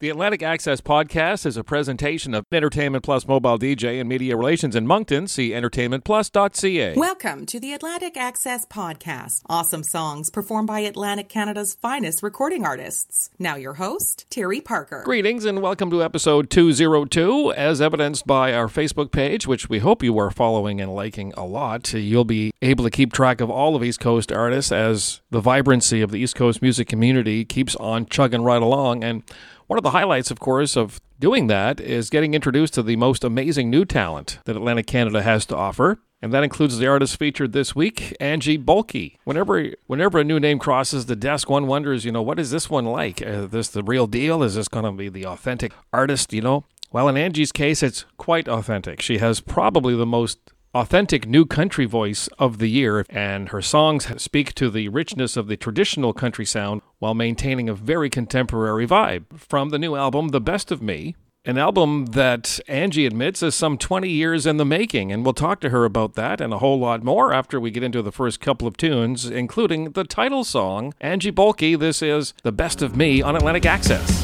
The Atlantic Access Podcast is a presentation of Entertainment Plus Mobile DJ and Media Relations in Moncton. See entertainmentplus.ca. Welcome to the Atlantic Access Podcast. Awesome songs performed by Atlantic Canada's finest recording artists. Now, your host, Terry Parker. Greetings and welcome to episode 202. As evidenced by our Facebook page, which we hope you are following and liking a lot, you'll be able to keep track of all of East Coast artists as the vibrancy of the East Coast music community keeps on chugging right along. And one of the highlights, of course, of doing that is getting introduced to the most amazing new talent that Atlantic Canada has to offer. And that includes the artist featured this week, Angie Bohlke. Whenever, whenever a new name crosses the desk, one wonders, you know, what is this one like? Uh, is this the real deal? Is this going to be the authentic artist, you know? Well, in Angie's case, it's quite authentic. She has probably the most authentic new country voice of the year, and her songs speak to the richness of the traditional country sound while maintaining a very contemporary vibe. From the new album, The Best of Me, an album that Angie admits is some 20 years in the making, and we'll talk to her about that and a whole lot more after we get into the first couple of tunes, including the title song, Angie Bohlke. This is The Best of Me on Atlantic Access.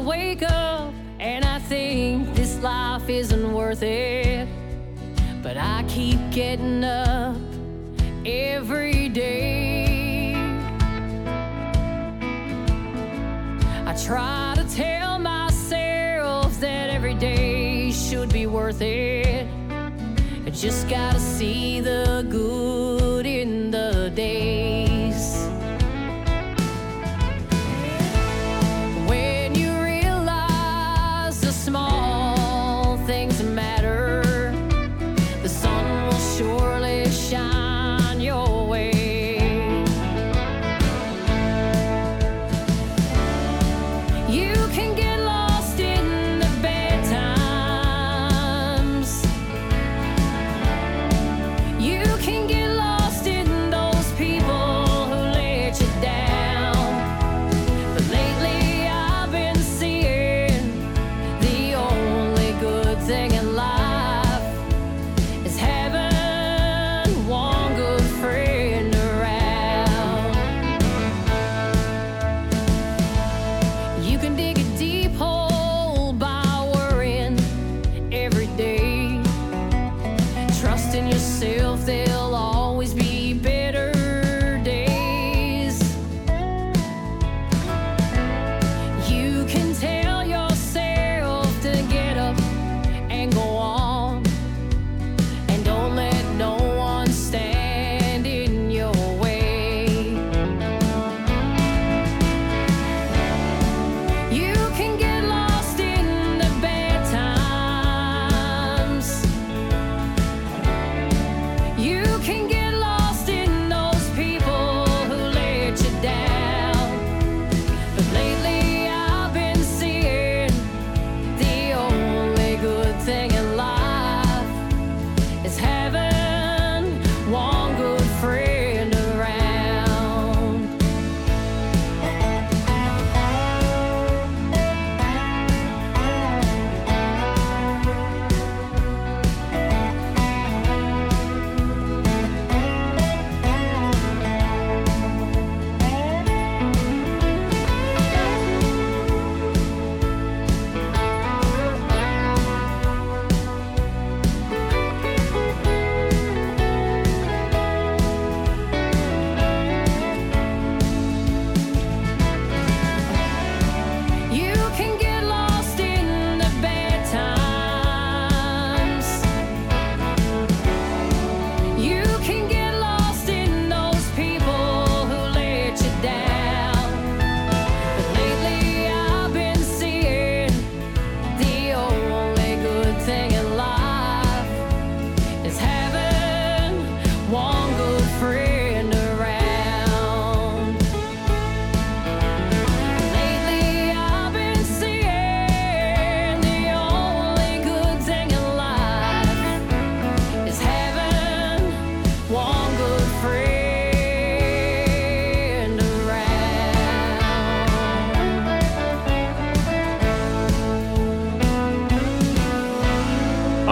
Wake up and I think this life isn't worth it. But I keep getting up every day. I try to tell myself that every day should be worth it. I just gotta see the good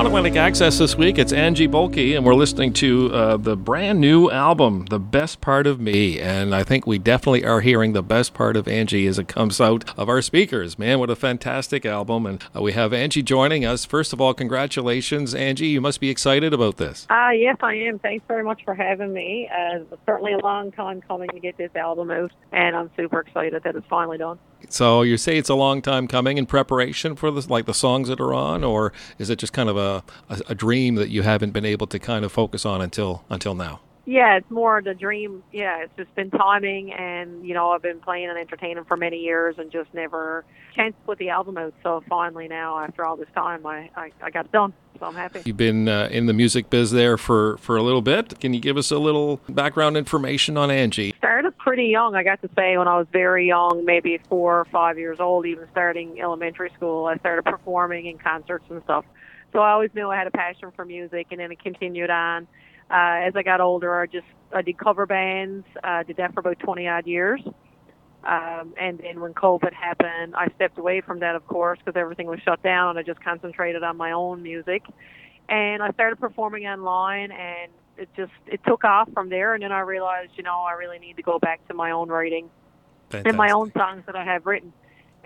On Atlantic Access this week, it's Angie Bohlke, and we're listening to uh, the brand new album, The Best Part of Me. And I think we definitely are hearing the best part of Angie as it comes out of our speakers. Man, what a fantastic album. And uh, we have Angie joining us. First of all, congratulations, Angie. You must be excited about this. Uh, yes, I am. Thanks very much for having me. Uh, certainly a long time coming to get this album out, and I'm super excited that it's finally done. So you say it's a long time coming in preparation for this, like the songs that are on, or is it just kind of a, a, a dream that you haven't been able to kind of focus on until until now? Yeah, it's more the dream. Yeah, it's just been timing, and you know, I've been playing and entertaining for many years, and just never chance to put the album out. So finally, now after all this time, I I, I got it done. So I'm happy. You've been uh, in the music biz there for, for a little bit. Can you give us a little background information on Angie? started pretty young. I got to say when I was very young, maybe four or five years old, even starting elementary school, I started performing in concerts and stuff. So I always knew I had a passion for music, and then it continued on. Uh, as I got older, I just I did cover bands. Uh, did that for about 20 odd years. Um, and then when COVID happened, I stepped away from that, of course, because everything was shut down, and I just concentrated on my own music. And I started performing online, and it just it took off from there. And then I realized, you know, I really need to go back to my own writing and my own songs that I have written.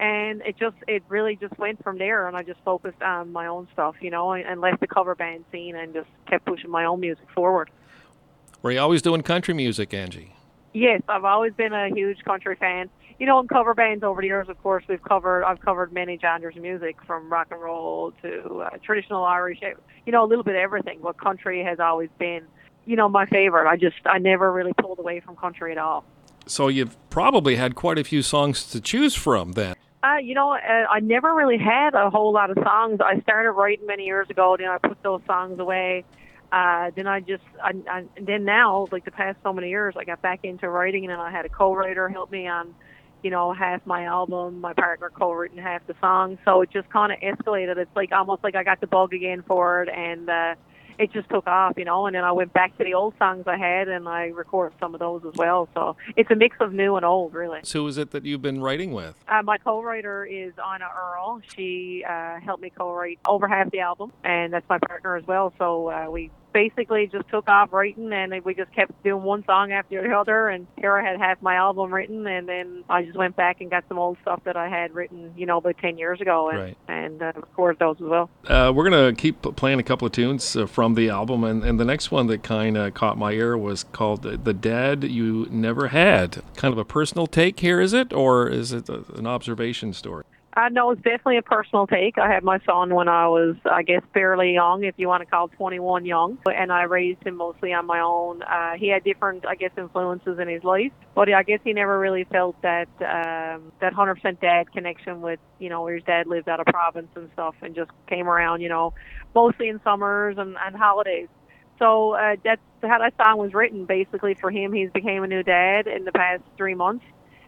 And it just it really just went from there and i just focused on my own stuff you know and, and left the cover band scene and just kept pushing my own music forward Were you always doing country music, Angie? yes i've always been a huge country fan you know in cover bands over the years of course we've covered i've covered many genres of music from rock and roll to uh, traditional irish you know a little bit of everything but country has always been you know my favorite i just i never really pulled away from country at all So you've probably had quite a few songs to choose from then. Uh, you know, uh, I never really had a whole lot of songs. I started writing many years ago. Then I put those songs away. Uh, then I just, I, I, then now, like the past so many years, I got back into writing, and then I had a co-writer help me on, you know, half my album. My partner co-written half the songs, so it just kind of escalated. It's like almost like I got the bug again for it, and uh, it just took off, you know. And then I went back to the old songs I had, and I recorded some of those as well. So it's a mix of new and old, really. So who is it that you've been writing with? Uh, my co-writer is Anna Earl. She uh, helped me co-write over half the album, and that's my partner as well. So uh, we basically just took off writing, and we just kept doing one song after the other. And here I had half my album written, and then I just went back and got some old stuff that I had written, you know, about ten years ago, and, Right. and uh, recorded those as well. Uh, we're going to keep playing a couple of tunes uh, from the album, and, and the next one that kind of caught my ear was called The Dad You Never Had. Kind of a personal take here, is it? Or is it a, an observation story? Uh, no, it's definitely a personal take. I had my son when I was, I guess, fairly young, if you want to call 21 young, and I raised him mostly on my own. Uh, he had different, I guess, influences in his life, but I guess he never really felt that um, that 100% dad connection with, you know, where his dad lived out of province and stuff, and just came around, you know, mostly in summers and, and holidays. So uh, that's how that song was written. Basically, for him, he's became a new dad in the past three months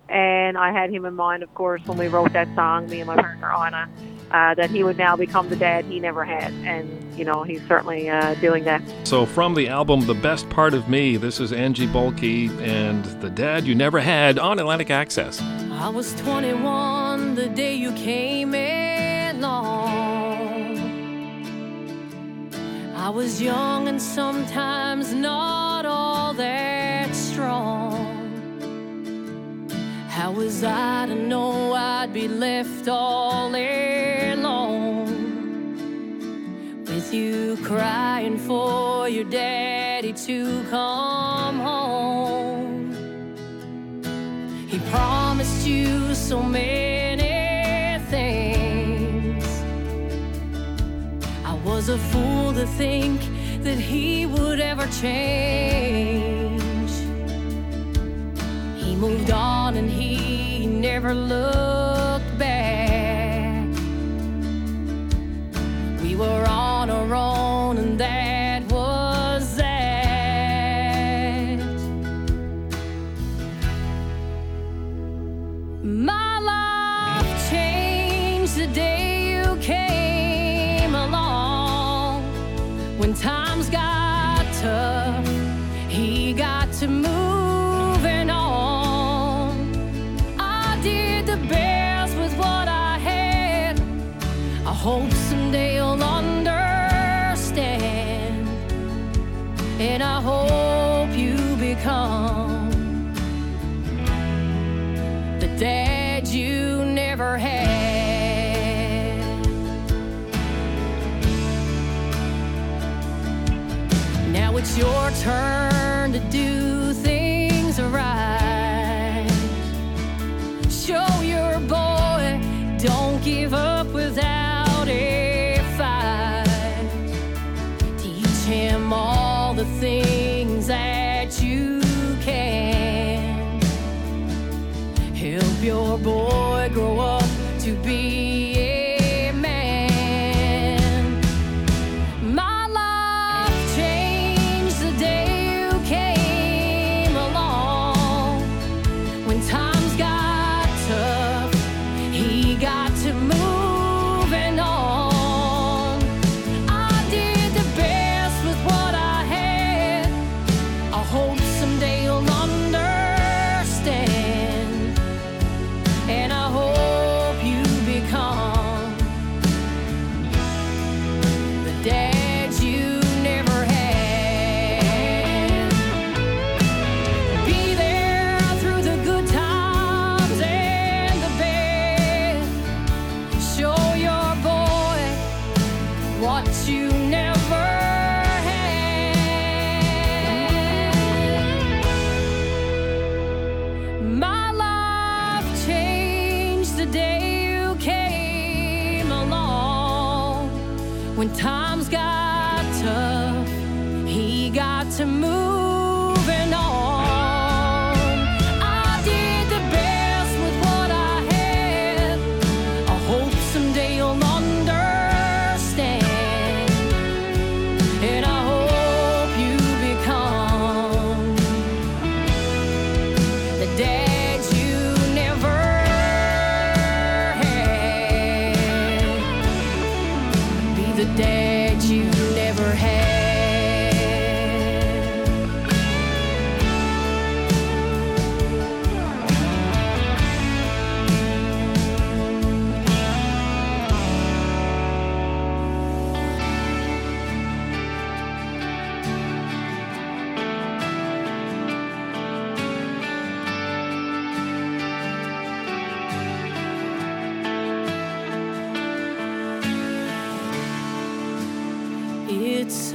and I had him in mind, of course, when we wrote that song, me and my partner Anna, uh, that he would now become the dad he never had, and you know he's certainly uh, doing that. So, from the album The Best Part of Me, this is Angie Bohlke and The Dad You Never Had on Atlantic Access. I was 21 the day you came along. I was young and sometimes not all that How was I to know I'd be left all alone? With you crying for your daddy to come home. He promised you so many things. I was a fool to think that he would ever change. Moved on and he never looked turn It's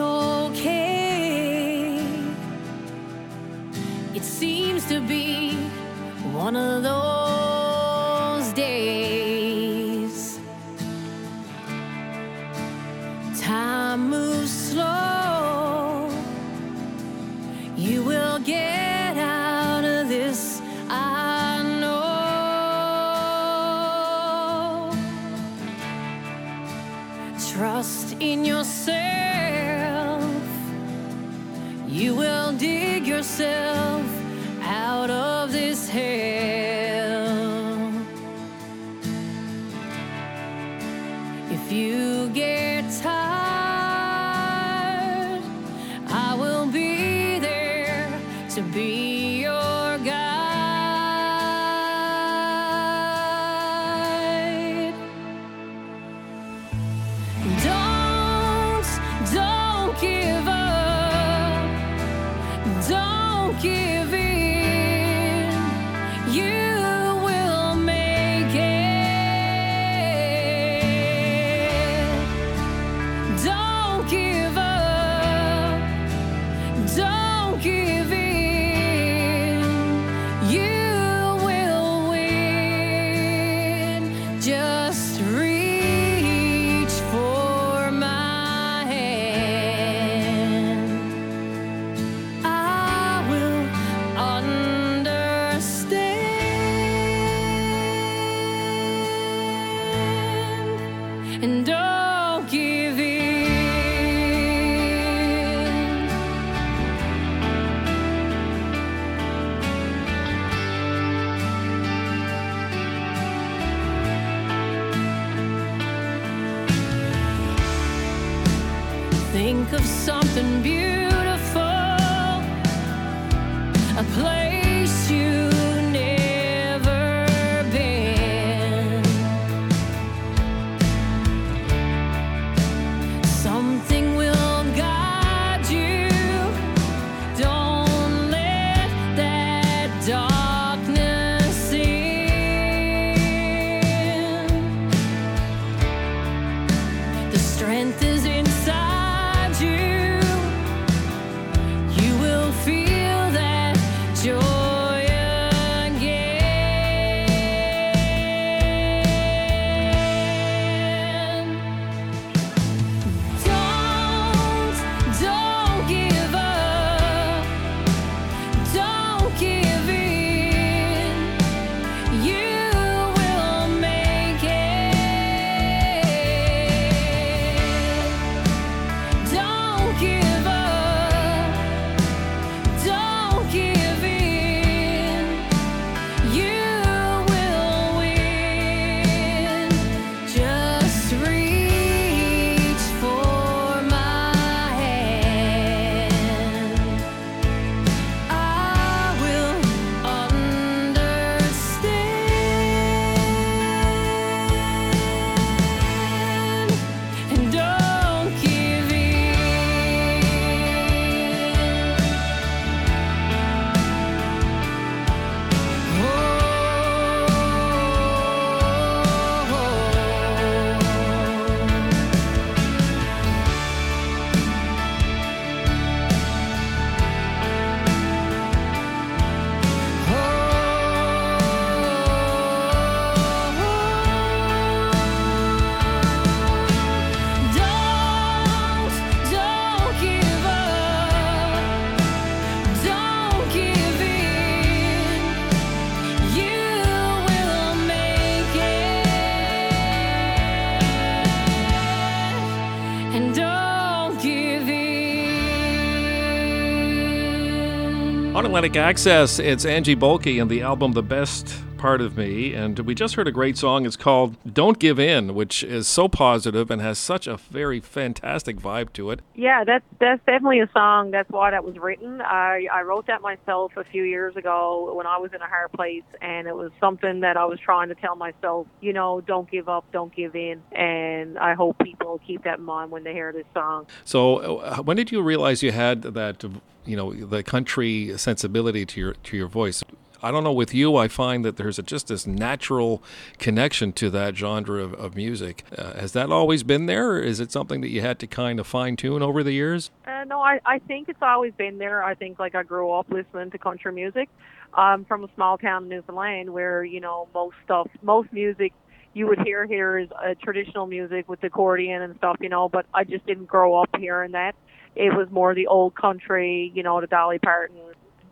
Atlantic Access, it's Angie Bohlke and the album The Best Part of Me. And we just heard a great song. It's called Don't Give In, which is so positive and has such a very fantastic vibe to it. Yeah, that's that's definitely a song. That's why that was written. I, I wrote that myself a few years ago when I was in a hard place, and it was something that I was trying to tell myself, you know, don't give up, don't give in. And I hope people keep that in mind when they hear this song. So, uh, when did you realize you had that, you know, the country sensibility to your to your voice? I don't know. With you, I find that there's a, just this natural connection to that genre of, of music. Uh, has that always been there, or is it something that you had to kind of fine tune over the years? Uh, no, I, I think it's always been there. I think like I grew up listening to country music. I'm from a small town in Newfoundland where you know most stuff, most music you would hear here is uh, traditional music with accordion and stuff, you know. But I just didn't grow up hearing that. It was more the old country, you know, the Dolly Parton,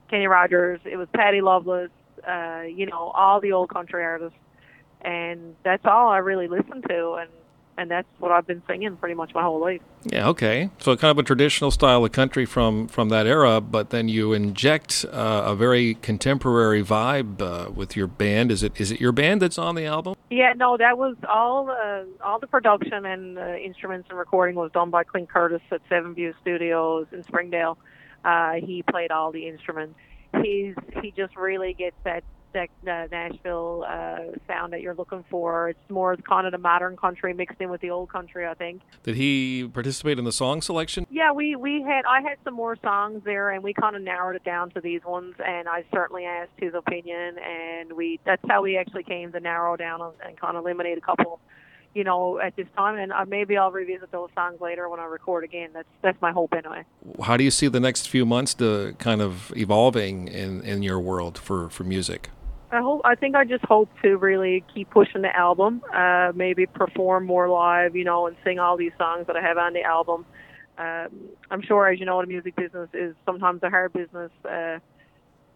Kenny Rogers. It was Patty Loveless. Uh, you know, all the old country artists, and that's all I really listened to, and and that's what I've been singing pretty much my whole life. Yeah. Okay. So kind of a traditional style of country from from that era, but then you inject uh, a very contemporary vibe uh, with your band. Is it is it your band that's on the album? Yeah. No, that was all uh, all the production and uh, instruments and recording was done by Clint Curtis at Seven View Studios in Springdale. Uh, he played all the instruments. He's he just really gets that that uh, Nashville uh, sound that you're looking for. It's more kind of the modern country mixed in with the old country, I think. Did he participate in the song selection? Yeah, we we had I had some more songs there, and we kind of narrowed it down to these ones. And I certainly asked his opinion, and we that's how we actually came to narrow down and kind of eliminate a couple you know, at this time, and uh, maybe I'll revisit those songs later when I record again. That's that's my hope anyway. How do you see the next few months to kind of evolving in in your world for for music? I hope. I think I just hope to really keep pushing the album. Uh, maybe perform more live, you know, and sing all these songs that I have on the album. Um, I'm sure, as you know, the music business is sometimes a hard business. Uh,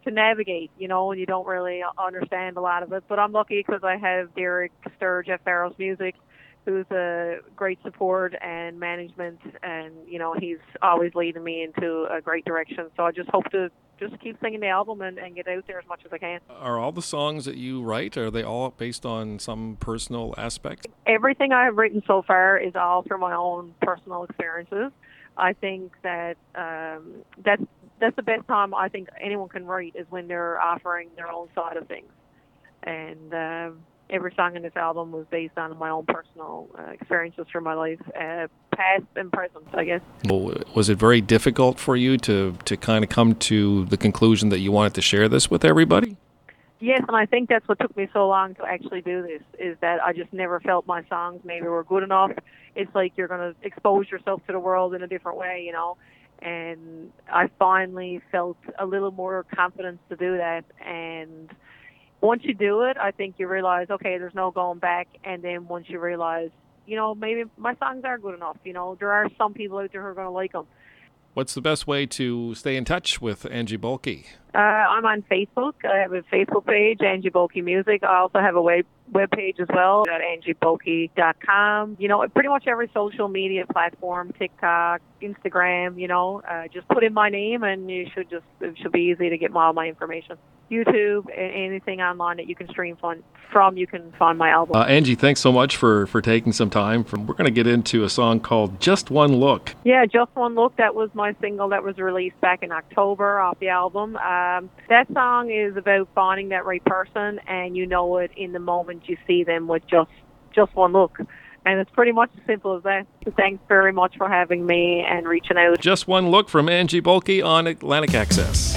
to navigate, you know, and you don't really understand a lot of it. But I'm lucky because I have Derek Sturge at Pharos Music, who's a great support and management, and you know he's always leading me into a great direction. So I just hope to just keep singing the album and, and get out there as much as I can. Are all the songs that you write are they all based on some personal aspect? Everything I have written so far is all from my own personal experiences. I think that um, that's that's the best time I think anyone can write is when they're offering their own side of things, and. Um, every song in this album was based on my own personal uh, experiences from my life, uh, past and present, I guess. Well, was it very difficult for you to, to kind of come to the conclusion that you wanted to share this with everybody? Yes, and I think that's what took me so long to actually do this, is that I just never felt my songs maybe were good enough. It's like you're going to expose yourself to the world in a different way, you know. And I finally felt a little more confidence to do that, and once you do it, I think you realize, okay, there's no going back. And then once you realize, you know, maybe my songs are good enough. You know, there are some people out there who are going to like them. What's the best way to stay in touch with Angie Bohlke? Uh, I'm on Facebook. I have a Facebook page, Angie Bohlke Music. I also have a web web page as well at angiebohlke.com. You know, pretty much every social media platform, TikTok, Instagram. You know, uh, just put in my name, and you should just it should be easy to get all my information. YouTube, anything online that you can stream from, from you can find my album. Uh, Angie, thanks so much for, for taking some time. From, we're going to get into a song called Just One Look. Yeah, Just One Look. That was my single that was released back in October off the album. Um, that song is about finding that right person, and you know it in the moment you see them with just just one look. And it's pretty much as simple as that. Thanks very much for having me and reaching out. Just one look from Angie Bohlke on Atlantic Access.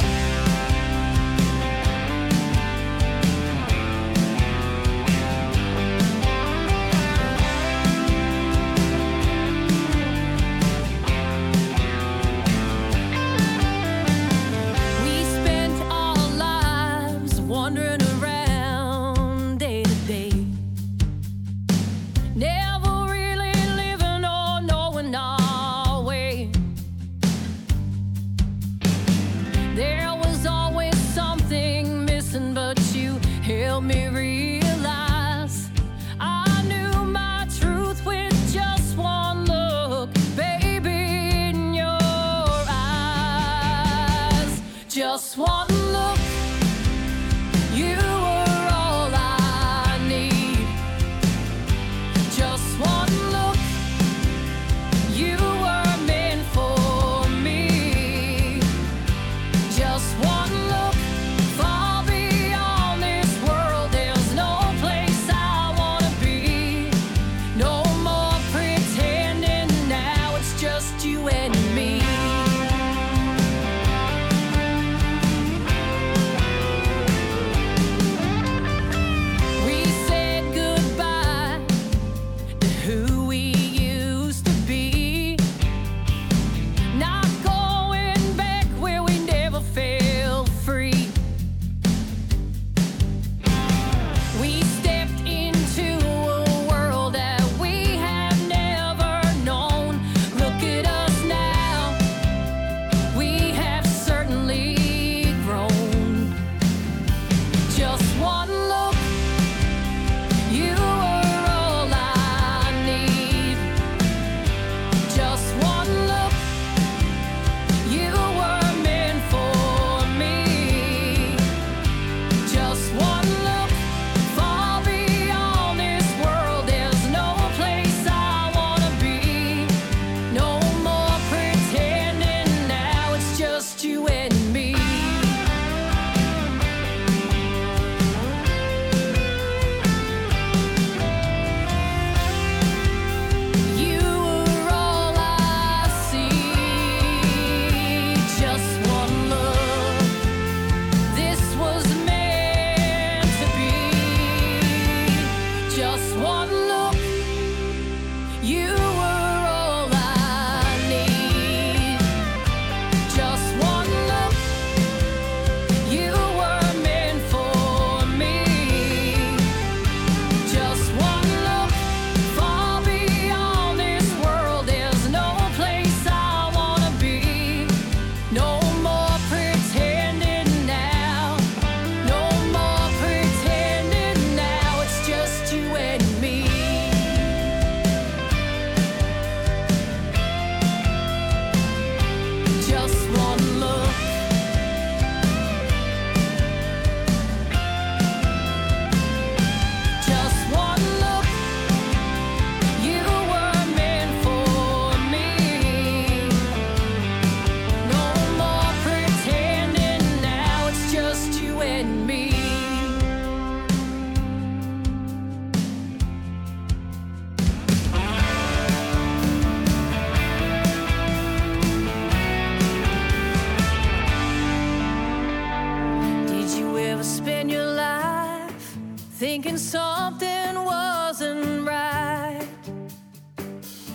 Thinking something wasn't right.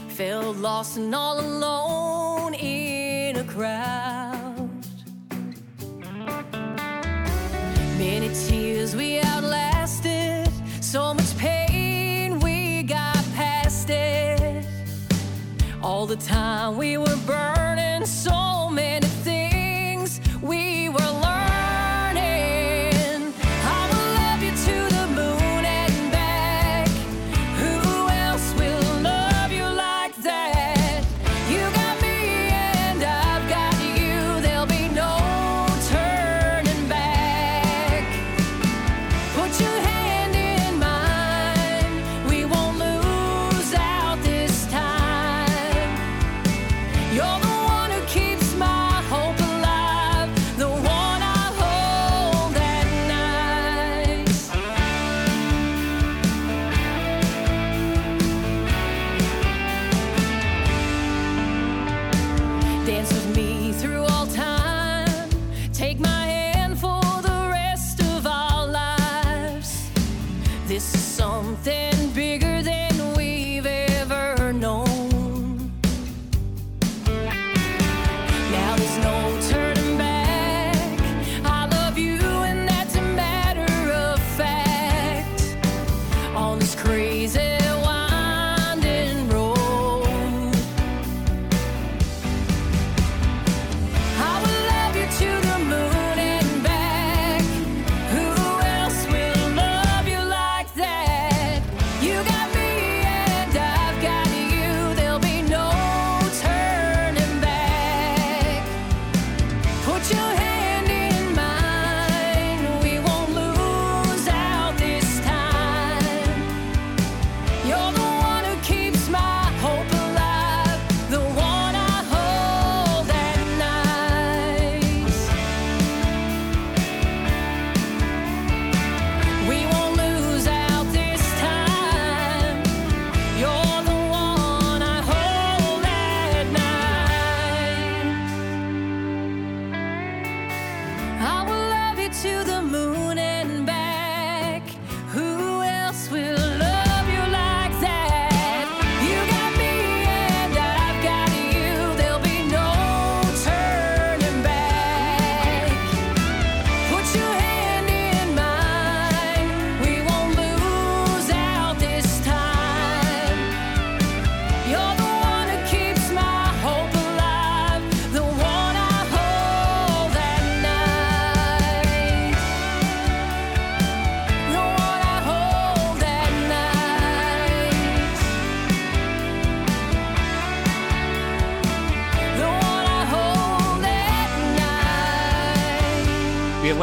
Felt lost and all alone in a crowd. Many tears we outlasted, so much pain we got past it. All the time we were burning something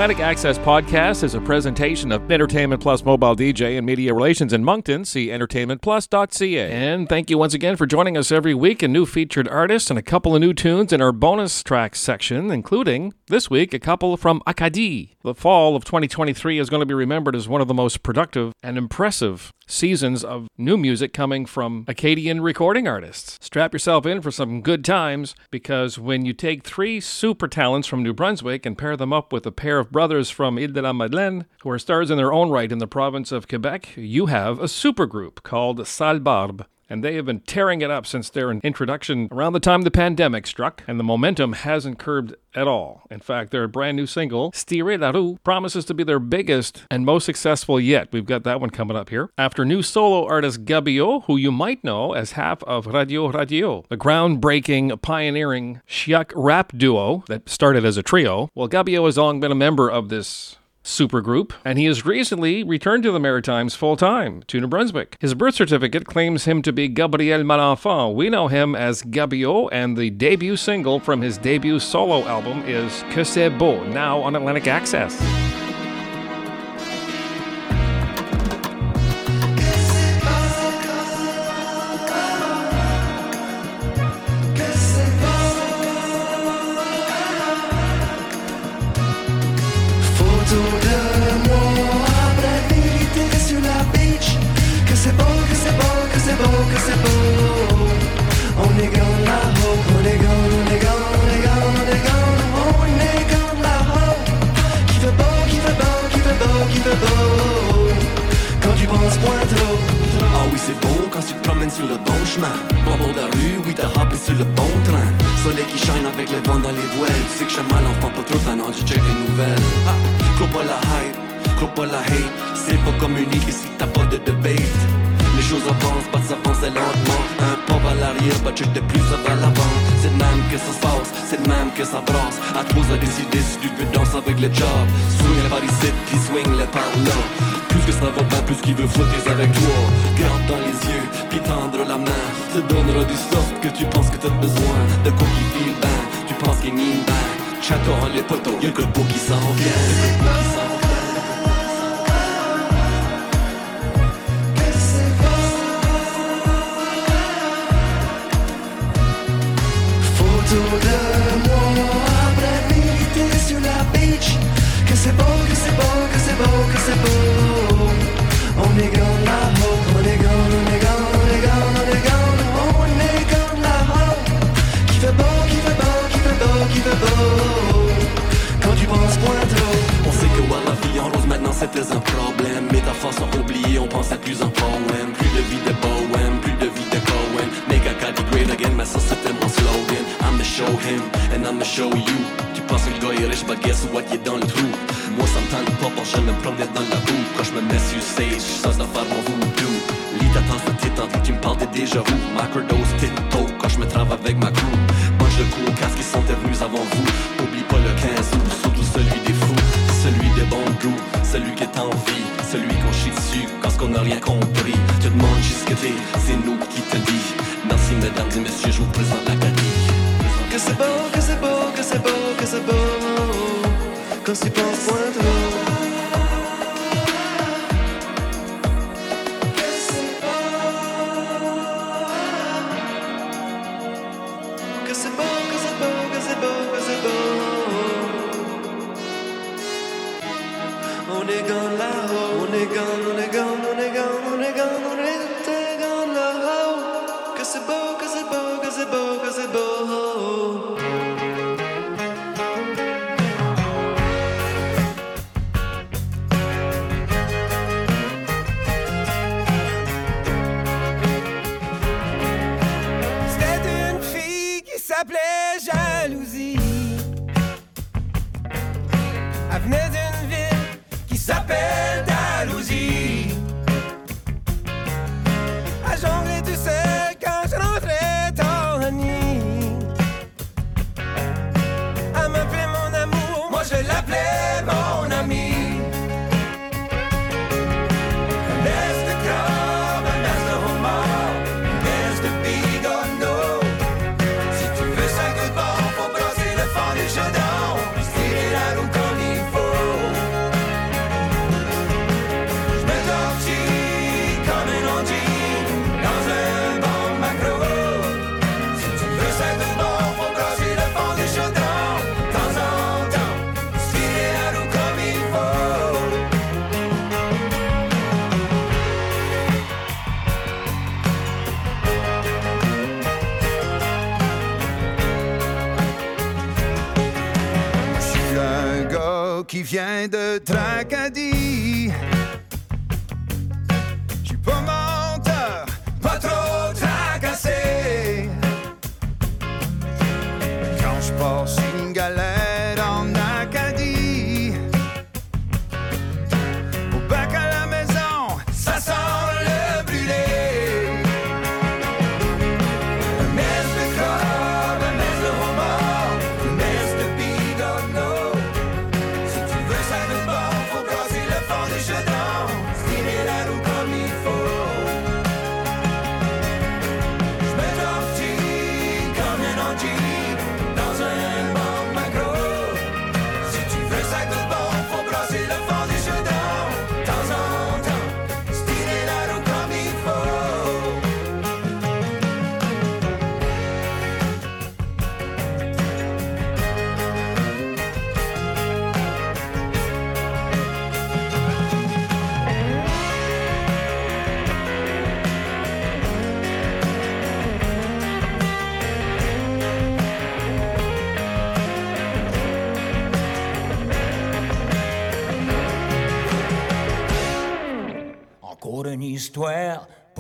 Atlantic Access Podcast is a presentation of Entertainment Plus Mobile DJ and Media Relations in Moncton. See entertainmentplus.ca. And thank you once again for joining us every week. A new featured artist and a couple of new tunes in our bonus track section, including this week a couple from Acadie. The fall of 2023 is going to be remembered as one of the most productive and impressive seasons of new music coming from Acadian recording artists. Strap yourself in for some good times because when you take three super talents from New Brunswick and pair them up with a pair of brothers from Ile de la Madeleine who are stars in their own right in the province of Quebec, you have a supergroup called Salebarbes. And they have been tearing it up since their introduction around the time the pandemic struck, and the momentum hasn't curbed at all. In fact, their brand new single, Stirer la roue, promises to be their biggest and most successful yet. We've got that one coming up here. After new solo artist Gabio, who you might know as half of Radio Radio, the groundbreaking, pioneering Chiac rap duo that started as a trio, well, Gabio has long been a member of this supergroup, and he has recently returned to the Maritimes full time to New Brunswick. His birth certificate claims him to be Gabriel Malenfant. We know him as Gabio, and the debut single from his debut solo album is Que c'est beau, now on Atlantic Access. C'est beau quand tu te promènes sur le bon chemin Pas de la rue, oui t'as hoppé sur le bon train Soleil qui shine avec le vent dans les voiles Tu sais que j'aime mal enfant pas trop fanant, tu check les nouvelles ah, pas la hype, pas la hate C'est pas communiqué si t'as pas de debate Les choses avancent, pas s'avancer lentement Un pas vers l'arrière, bah check de plus va l'avant. C'est de même que ça se passe, c'est de même que ça brasse. À trop à décider si tu veux danser avec le job Swing le body sit, puis swing le par plus que ça va pas, plus qu'il veut flotter avec toi. Garde dans les yeux, puis tendre la main. Te donnera du soft que tu penses que t'as besoin De quoi qui file ben, tu penses qu'il n'y ben Chaton les potos, y'a que le beau qui s'en vient Que c'est beau, que c'est beau, que c'est beau, que c'est beau. On est gone là-haut, on est gone, on est gone, on est gone, on est gone, on est gone là-haut. Qui fait beau, qui fait beau, qui fait beau, qui fait beau. Quand tu penses point trop. On sait que voir la vie en rose maintenant c'était un problème Métaphores sont oubliées, on riche, but guess what, est dans le trou. Moi ça me tente pas, que je me promenais dans la boue Quand je me mets sur stage, ça c'est faire mon voodoo. Lis ta tasse de tétante, tu me parles de déjà vu Macrodose,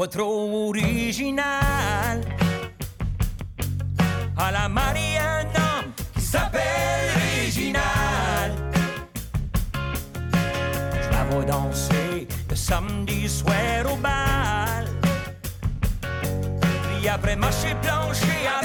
pas trop originale. À la mariée, un homme qui s'appelle Réginal. Je la vois danser le samedi soir au bal. Puis après marcher plancher avec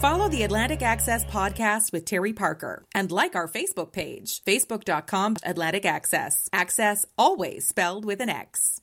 Follow the Atlantic Access podcast with Terry Parker and like our Facebook page, facebook.com Atlantic Access. Access always spelled with an X.